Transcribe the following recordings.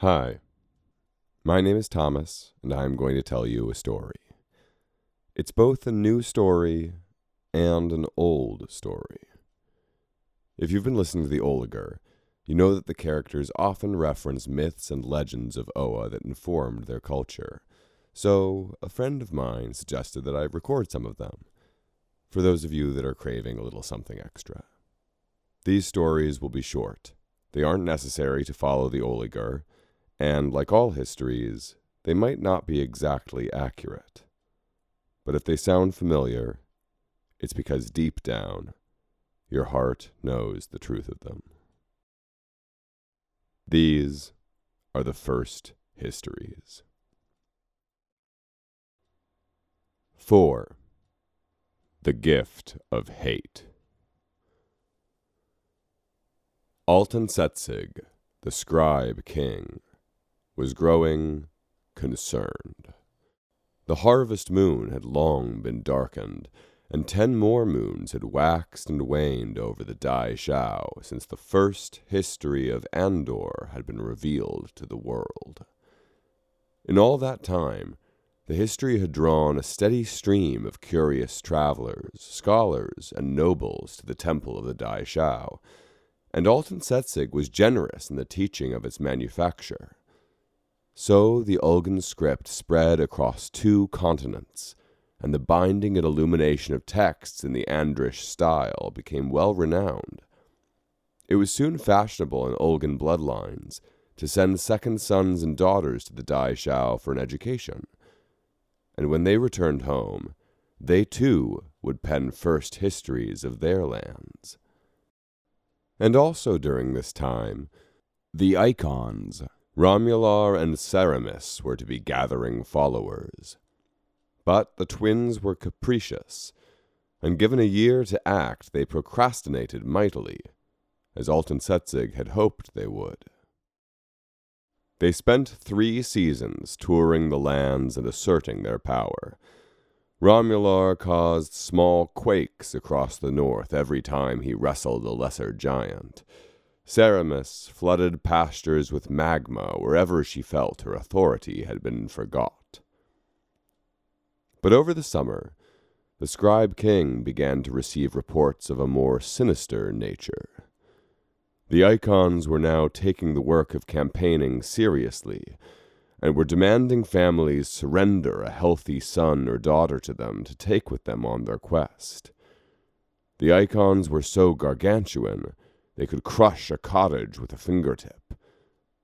Hi, my name is Thomas, and I am going to tell you a story. It's both a new story and an old story. If you've been listening to The Oligar, you know that the characters often reference myths and legends of Oa that informed their culture. So, a friend of mine suggested that I record some of them, for those of you that are craving a little something extra. These stories will be short. They aren't necessary to follow the Oligar, and like all histories, they might not be exactly accurate. But if they sound familiar, it's because deep down, your heart knows the truth of them. These are the first histories. 4. The Gift of Hate. Alton Setsig, the scribe king, was growing concerned. The harvest moon had long been darkened, and ten more moons had waxed and waned over the Dai Shao since the first history of Andor had been revealed to the world. In all that time, the history had drawn a steady stream of curious travelers, scholars, and nobles to the temple of the Dai Shao, and Alton Setsig was generous in the teaching of its manufacture. So the Ulgan script spread across two continents, and the binding and illumination of texts in the Andrish style became well renowned. It was soon fashionable in Ulgan bloodlines to send second sons and daughters to the Dai Shao for an education. And when they returned home, they too would pen first histories of their lands. And also during this time, the icons, Romular and Ceramis, were to be gathering followers. But the twins were capricious, and given a year to act, they procrastinated mightily, as Alton Setsig had hoped they would. They spent three seasons touring the lands and asserting their power Romular caused small quakes across the north every time he wrestled a lesser giant. Ceramis flooded pastures with magma wherever she felt her authority had been forgot. But over the summer, the scribe king began to receive reports of a more sinister nature. The icons were now taking the work of campaigning seriously and were demanding families surrender a healthy son or daughter to them to take with them on their quest. The icons were so gargantuan they could crush a cottage with a fingertip,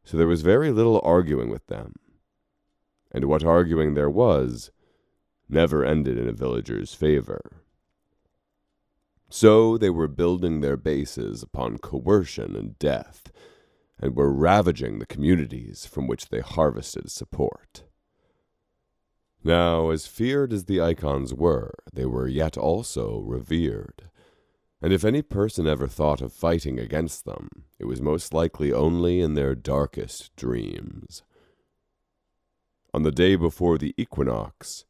so there was very little arguing with them. And what arguing there was never ended in a villager's favor. So they were building their bases upon coercion and death and were ravaging the communities from which they harvested support. Now, as feared as the icons were, they were yet also revered, and if any person ever thought of fighting against them, it was most likely only in their darkest dreams. On the day before the equinox,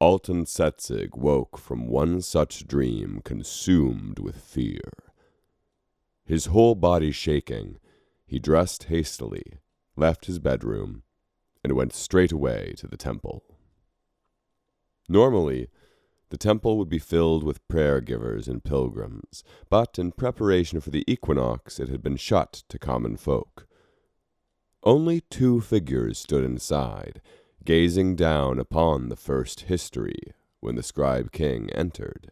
Alton Setsig woke from one such dream consumed with fear. His whole body shaking, he dressed hastily, left his bedroom, and went straight away to the temple. Normally, the temple would be filled with prayer givers and pilgrims, but in preparation for the equinox it had been shut to common folk. Only two figures stood inside, gazing down upon the first history when the scribe king entered.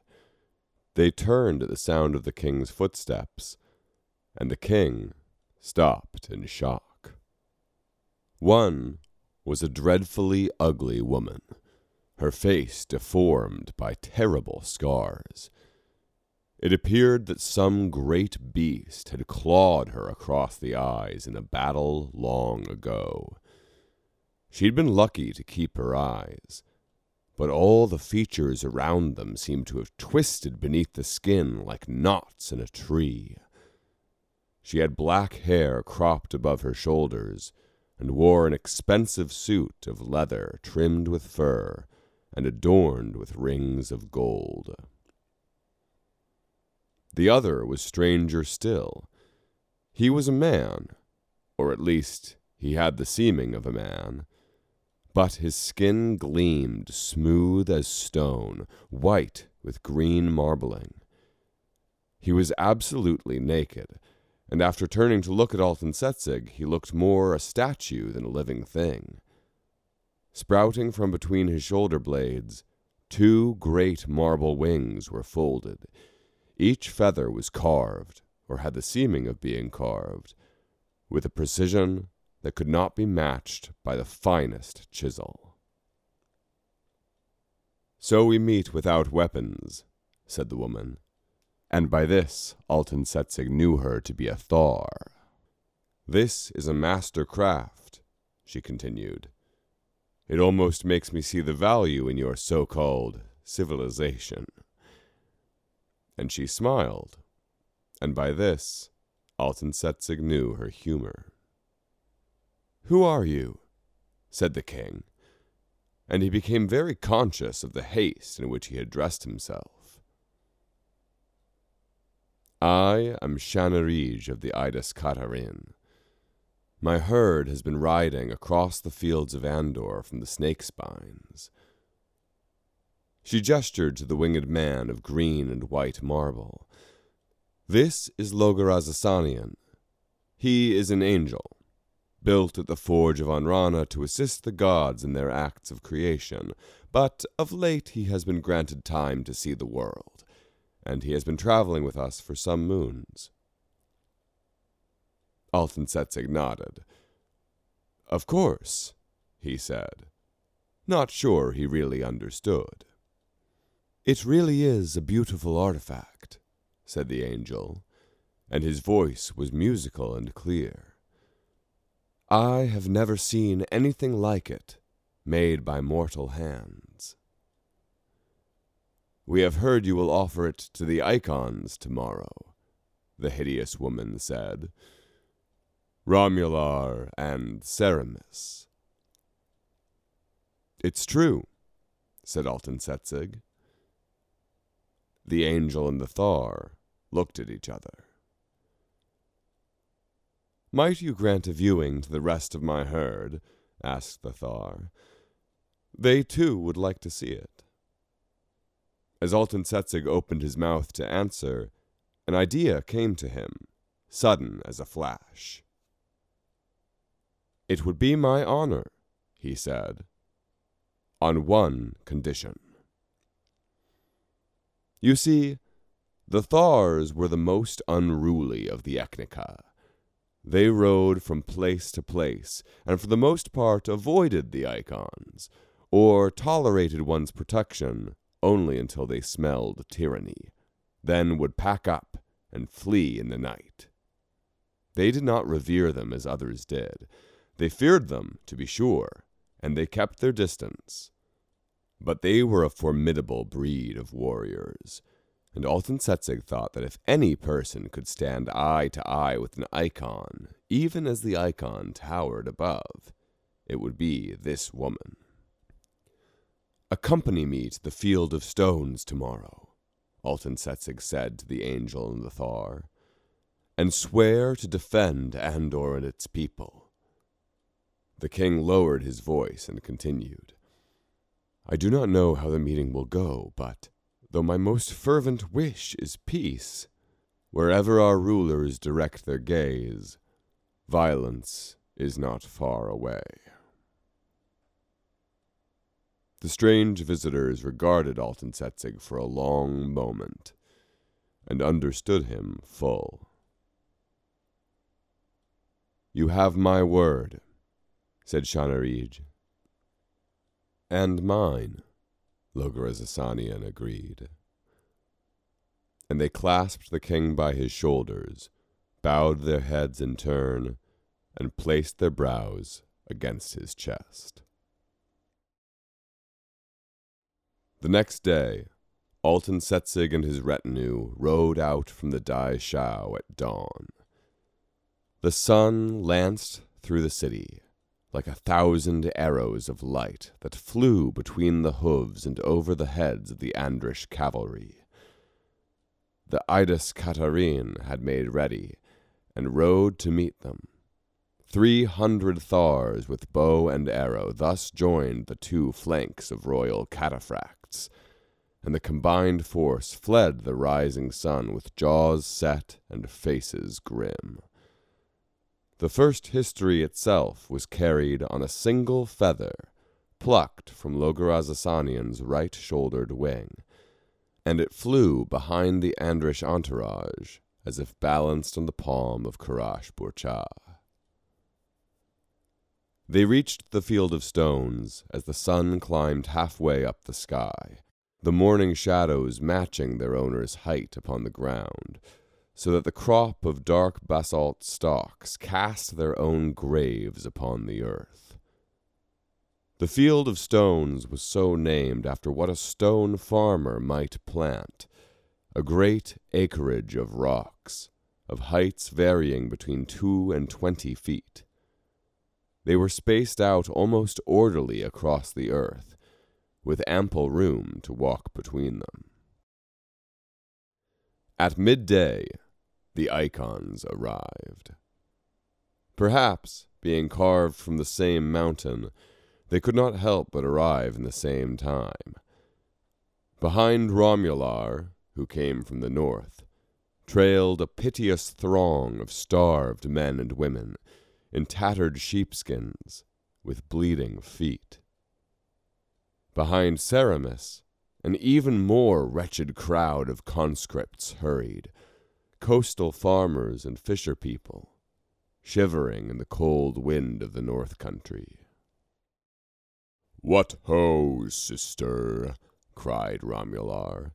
They turned at the sound of the king's footsteps, and the king, stopped in shock. One was a dreadfully ugly woman, her face deformed by terrible scars. It appeared that some great beast had clawed her across the eyes in a battle long ago. She'd been lucky to keep her eyes, but all the features around them seemed to have twisted beneath the skin like knots in a tree. She had black hair cropped above her shoulders, and wore an expensive suit of leather trimmed with fur and adorned with rings of gold. The other was stranger still. He was a man, or at least He had the seeming of a man, but his skin gleamed smooth as stone, white with green marbling. He was absolutely naked, and after turning to look at Alton Setzig, he looked more a statue than a living thing. Sprouting from between his shoulder blades, two great marble wings were folded. Each feather was carved, or had the seeming of being carved, with a precision that could not be matched by the finest chisel. So we meet without weapons, said the woman, and by this Alton Setzig knew her to be a Thar. This is a master craft, she continued. It almost makes me see the value in your so called civilization. And she smiled, and by this Alton Setzig knew her humor. Who are you? said the king, and he became very conscious of the haste in which he had dressed himself. I am Shanarij of the Idas Katarin. My herd has been riding across the fields of Andor from the snake spines. She gestured to the winged man of green and white marble. This is Logaraz Asanian. He is an angel built at the forge of Anrana to assist the gods in their acts of creation, but of late he has been granted time to see the world, and he has been traveling with us for some moons. Alton Setzig nodded. Of course, he said, not sure he really understood. It really is a beautiful artifact, said the angel, and his voice was musical and clear. I have never seen anything like it made by mortal hands. We have heard you will offer it to the Icons tomorrow, the hideous woman said. Romular and Ceramis. It's true, said Alton Setzig. The angel and the Thar looked at each other. Might you grant a viewing to the rest of my herd? asked the Thar. They too would like to see it. As Alton Setzig opened his mouth to answer, an idea came to him, sudden as a flash. It would be my honor, he said, on one condition. You see, the Thars were the most unruly of the Echnica they rode from place to place, and for the most part avoided the icons, or tolerated one's protection only until they smelled tyranny, then would pack up and flee in the night. They did not revere them as others did. They feared them, to be sure, and they kept their distance. But they were a formidable breed of warriors, and Alton Setzig thought that if any person could stand eye to eye with an icon, even as the icon towered above, it would be this woman. Accompany me to the field of stones tomorrow, Alton Setzig said to the angel and the Thar, and swear to defend Andor and its people. The king lowered his voice and continued. I do not know how the meeting will go, but though my most fervent wish is peace, wherever our rulers direct their gaze, violence is not far away. The strange visitors regarded Alton Setzig for a long moment, and understood him full. You have my word, said Shanarij. And mine, Logarazasanian agreed. And they clasped the king by his shoulders, bowed their heads in turn, and placed their brows against his chest. The next day, Alton Setzig and his retinue rode out from the Dai Shao at dawn. The sun lanced through the city, like a thousand arrows of light that flew between the hooves and over the heads of the Andrish cavalry. The Idas Katarine had made ready and rode to meet them, Three hundred Thars with bow and arrow thus joined the two flanks of royal cataphracts, and the combined force fled the rising sun with jaws set and faces grim. The first history itself was carried on a single feather, plucked from Logarazasanian's right shouldered wing, and it flew behind the Andrish entourage as if balanced on the palm of Karash Burcha. They reached the field of stones as the sun climbed halfway up the sky, the morning shadows matching their owner's height upon the ground, so that the crop of dark basalt stalks cast their own graves upon the earth. The field of stones was so named after what a stone farmer might plant a great acreage of rocks, of heights varying between two and twenty feet. They were spaced out almost orderly across the earth, with ample room to walk between them. At midday, the icons arrived. Perhaps, being carved from the same mountain, they could not help but arrive in the same time. Behind Romular, who came from the north, trailed a piteous throng of starved men and women in tattered sheepskins with bleeding feet. Behind Ceramis, an even more wretched crowd of conscripts hurried, coastal farmers and fisher people, shivering in the cold wind of the north country. What ho, sister! cried Romular,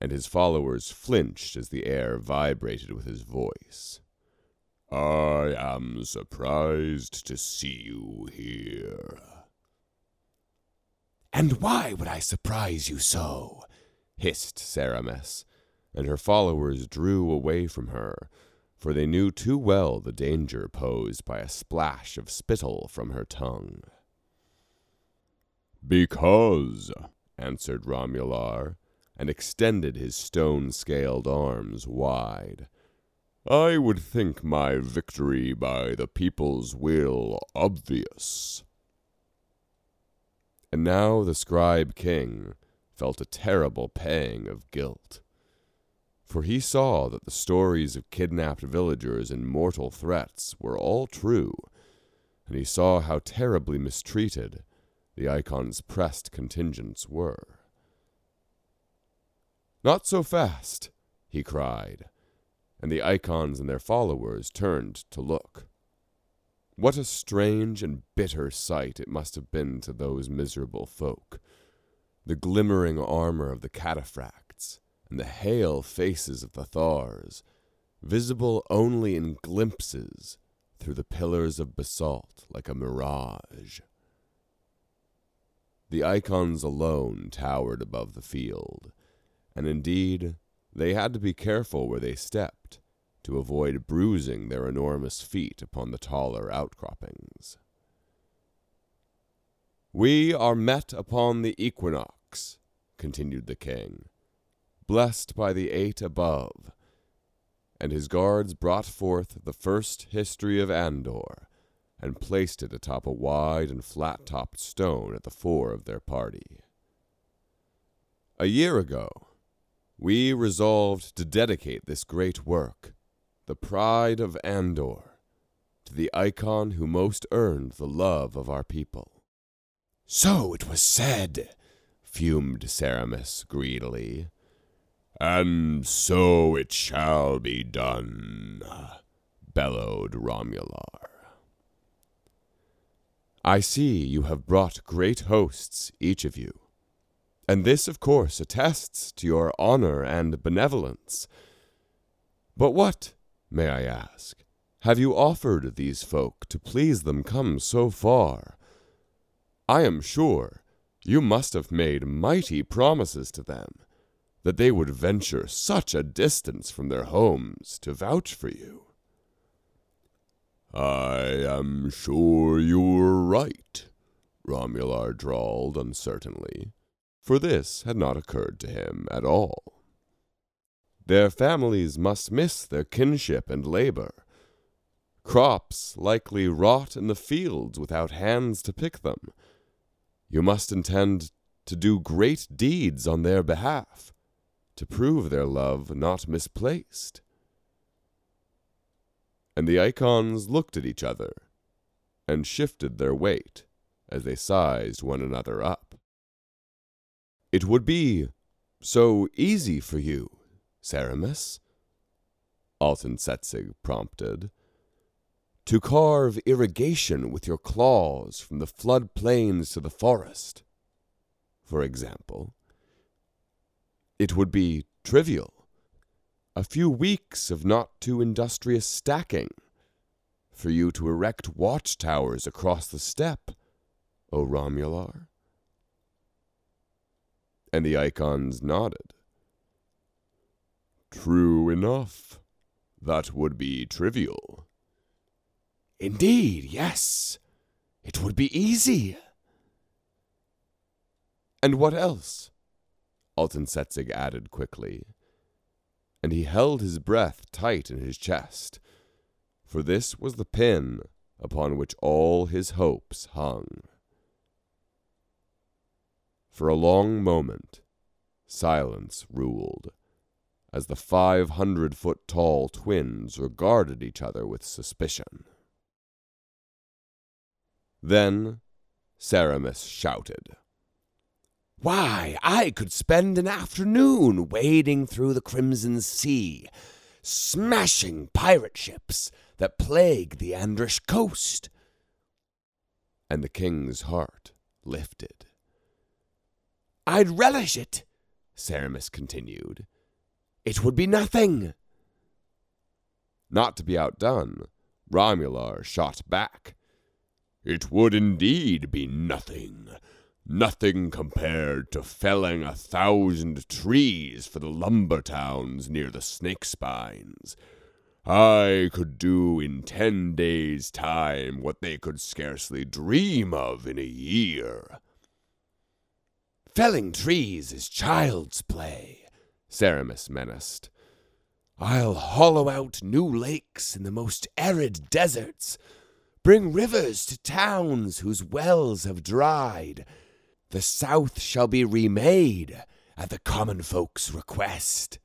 and his followers flinched as the air vibrated with his voice. I am surprised to see you here. And why would I surprise you so? hissed Ceramis, and her followers drew away from her, for they knew too well the danger posed by a splash of spittle from her tongue. Because, answered Romular, and extended his stone scaled arms wide. I would think my victory by the people's will obvious. And now the scribe king felt a terrible pang of guilt for he saw that the stories of kidnapped villagers and mortal threats were all true, and he saw how terribly mistreated the Icon's pressed contingents were. Not so fast, he cried, and the Icons and their followers turned to look. What a strange and bitter sight it must have been to those miserable folk. The glimmering armor of the cataphracts and the hale faces of the Thars, visible only in glimpses through the pillars of basalt like a mirage. The icons alone towered above the field, and indeed they had to be careful where they stepped to avoid bruising their enormous feet upon the taller outcroppings. We are met upon the equinox, continued the king, blessed by the eight above. And his guards brought forth the first history of Andor, and placed it atop a wide and flat topped stone at the fore of their party. A year ago, we resolved to dedicate this great work, the pride of Andor, to the icon who most earned the love of our people. So it was said, fumed Ceramis greedily. And so it shall be done, bellowed Romular. I see you have brought great hosts, each of you, and this, of course, attests to your honor and benevolence. But what, may I ask, have you offered these folk to please them come so far? I am sure you must have made mighty promises to them that they would venture such a distance from their homes to vouch for you. I am sure you're right, Romular drawled uncertainly, for this had not occurred to him at all. Their families must miss their kinship and labor. Crops likely rot in the fields without hands to pick them. You must intend to do great deeds on their behalf, to prove their love not misplaced. And the icons looked at each other and shifted their weight as they sized one another up. It would be so easy for you, Ceramus, Alton Setzig prompted, to carve irrigation with your claws from the flood plains to the forest, for example. It would be trivial, a few weeks of not too industrious stacking, for you to erect watchtowers across the steppe, O Romular. And the icons nodded. True enough. That would be trivial. Indeed, yes. It would be easy. And what else? Alton Setzig added quickly. And he held his breath tight in his chest, for this was the pin upon which all his hopes hung. For a long moment, silence ruled, as the five hundred foot tall twins regarded each other with suspicion. Then Ceramus shouted. Why, I could spend an afternoon wading through the Crimson Sea, smashing pirate ships that plague the Andrish coast. And the king's heart lifted. I'd relish it, Ceramus continued. It would be nothing. Not to be outdone, Romular shot back. It would indeed be nothing. Nothing compared to felling a thousand trees for the lumber towns near the snake spines. I could do in ten days' time what they could scarcely dream of in a year. Felling trees is child's play, Ceramus menaced. I'll hollow out new lakes in the most arid deserts, bring rivers to towns whose wells have dried. The South shall be remade at the common folk's request.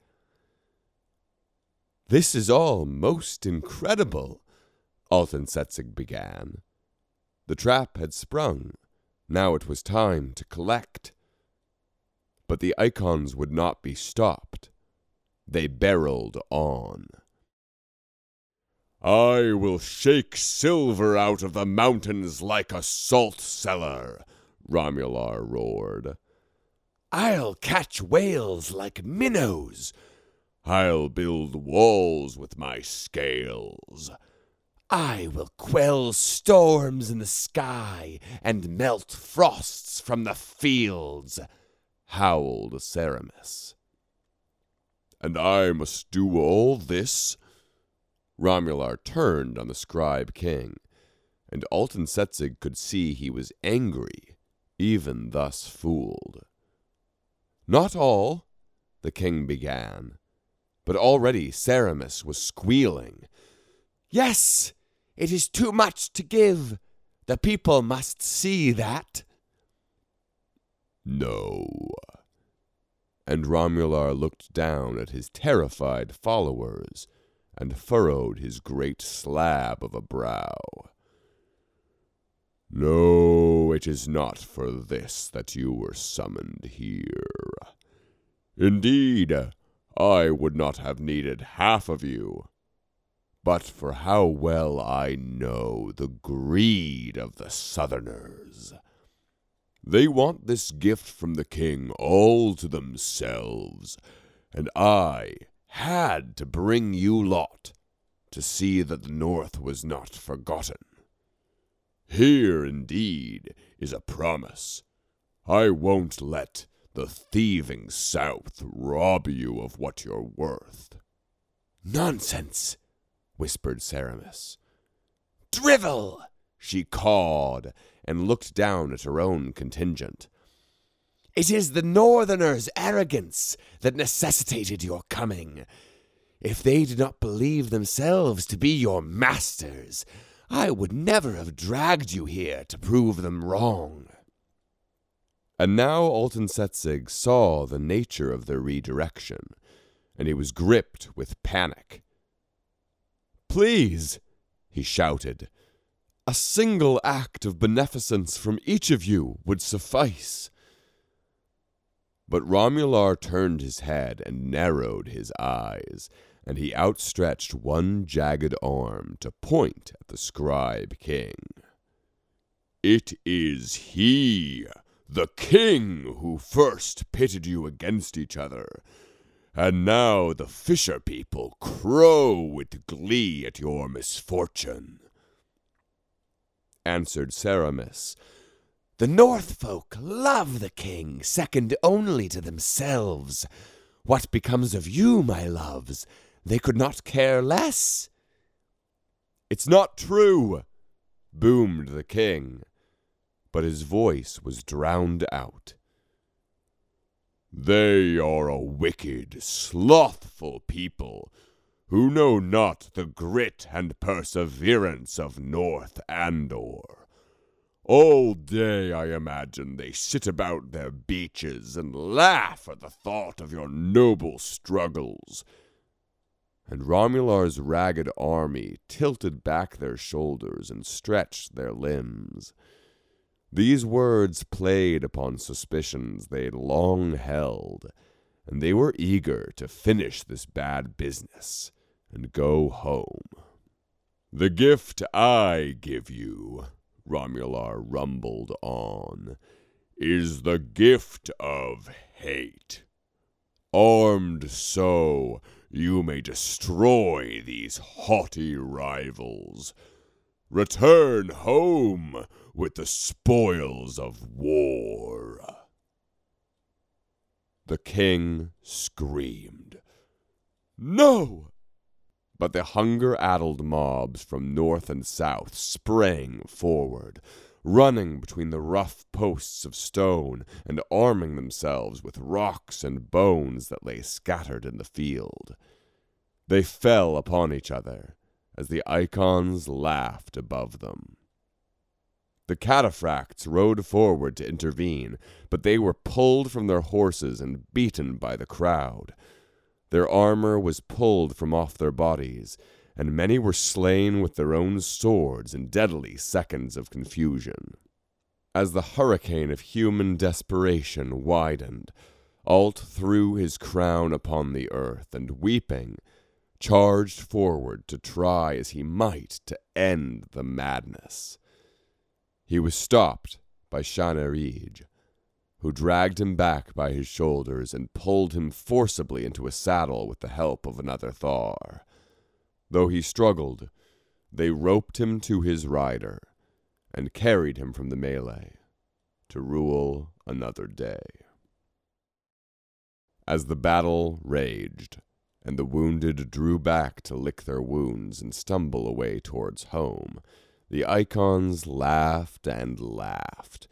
This is all most incredible, Alton Setzig began. The trap had sprung. Now it was time to collect. But the icons would not be stopped. They barreled on. I will shake silver out of the mountains like a salt cellar, Romular roared. I'll catch whales like minnows. I'll build walls with my scales. I will quell storms in the sky and melt frosts from the fields howled Ceramus. And I must do all this? Romular turned on the scribe king, and Alton Setzig could see he was angry, even thus fooled. Not all, the king began, but already Ceramus was squealing. Yes, it is too much to give. The people must see that. No. And Romular looked down at his terrified followers and furrowed his great slab of a brow. No, it is not for this that you were summoned here. Indeed, I would not have needed half of you, but for how well I know the greed of the Southerners. They want this gift from the king all to themselves, and I had to bring you lot to see that the North was not forgotten. Here, indeed, is a promise. I won't let the thieving South rob you of what you're worth. Nonsense, whispered Ceramus. Drivel! she cawed, and looked down at her own contingent. It is the Northerners' arrogance that necessitated your coming. If they did not believe themselves to be your masters, I would never have dragged you here to prove them wrong. And now Alton Setzig saw the nature of their redirection, and he was gripped with panic. Please, he shouted, a single act of beneficence from each of you would suffice. But Romular turned his head and narrowed his eyes, and he outstretched one jagged arm to point at the scribe king. It is he, the king, who first pitted you against each other. And now the fisher people crow with glee at your misfortune. Answered Ceramis, The North folk love the king, second only to themselves. What becomes of you, my loves? They could not care less. It's not true, boomed the king, but his voice was drowned out. They are a wicked, slothful people who know not the grit and perseverance of North Andor. All day, I imagine, they sit about their beaches and laugh at the thought of your noble struggles. And Romular's ragged army tilted back their shoulders and stretched their limbs. These words played upon suspicions they had long held, and they were eager to finish this bad business and go home. The gift I give you, Romular rumbled on, is the gift of hate. Armed so, you may destroy these haughty rivals. Return home with the spoils of war. The king screamed, No! But the hunger addled mobs from north and south sprang forward, running between the rough posts of stone and arming themselves with rocks and bones that lay scattered in the field. They fell upon each other as the icons laughed above them. The cataphracts rode forward to intervene, but they were pulled from their horses and beaten by the crowd. Their armor was pulled from off their bodies, and many were slain with their own swords in deadly seconds of confusion. As the hurricane of human desperation widened, Alt threw his crown upon the earth, and weeping, charged forward to try as he might to end the madness. He was stopped by Shanerij, who dragged him back by his shoulders and pulled him forcibly into a saddle with the help of another Thar. Though he struggled, they roped him to his rider and carried him from the melee to rule another day. As the battle raged, and the wounded drew back to lick their wounds and stumble away towards home, the icons laughed and laughed,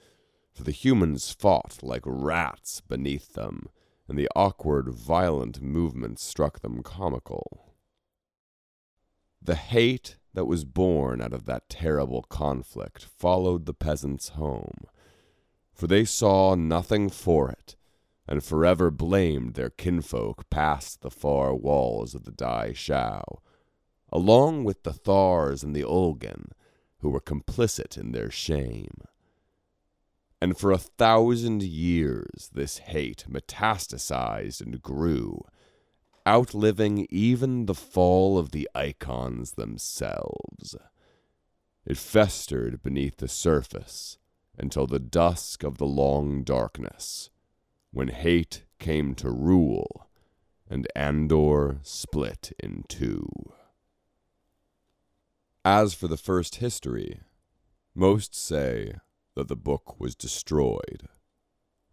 for the humans fought like rats beneath them, and the awkward, violent movements struck them comical. The hate that was born out of that terrible conflict followed the peasants home, for they saw nothing for it, and forever blamed their kinfolk past the far walls of the Dai Shao, along with the Thars and the Ulgan, who were complicit in their shame. And for a thousand years this hate metastasized and grew, outliving even the fall of the icons themselves. It festered beneath the surface until the dusk of the long darkness, when hate came to rule and Andor split in two. As for the first history, most say that the book was destroyed,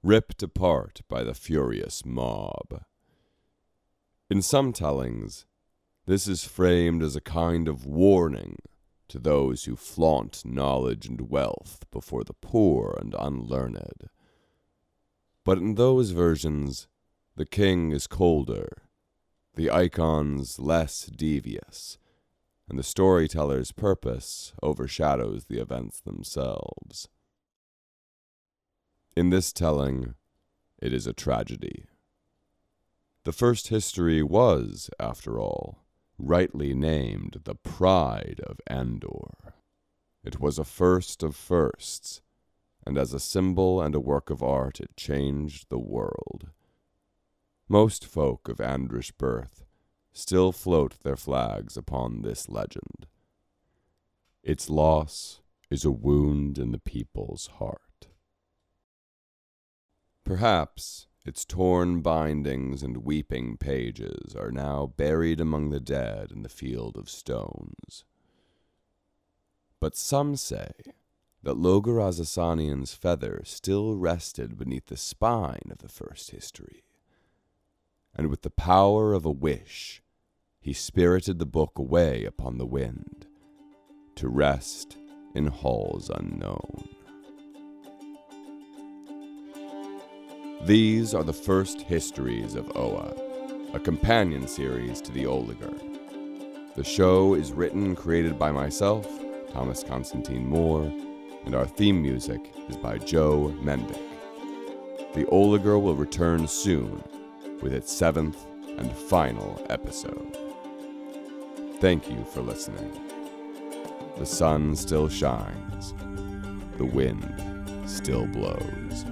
ripped apart by the furious mob. In some tellings, this is framed as a kind of warning to those who flaunt knowledge and wealth before the poor and unlearned. But in those versions, the king is colder, the icons less devious, and the storyteller's purpose overshadows the events themselves. In this telling, it is a tragedy. The first history was, after all, rightly named the Pride of Andor. It was a first of firsts, and as a symbol and a work of art it changed the world. Most folk of Andrish birth still float their flags upon this legend. Its loss is a wound in the people's heart. Perhaps its torn bindings and weeping pages are now buried among the dead in the field of stones. But some say that Logar Asanian's feather still rested beneath the spine of the first history. And with the power of a wish, he spirited the book away upon the wind to rest in halls unknown. These are the first histories of Oa, a companion series to the Oligar. The show is written and created by myself, Thomas Constantine Moore, and our theme music is by Joe Mendick. The Oligar will return soon with its seventh and final episode. Thank you for listening. The sun still shines, the wind still blows.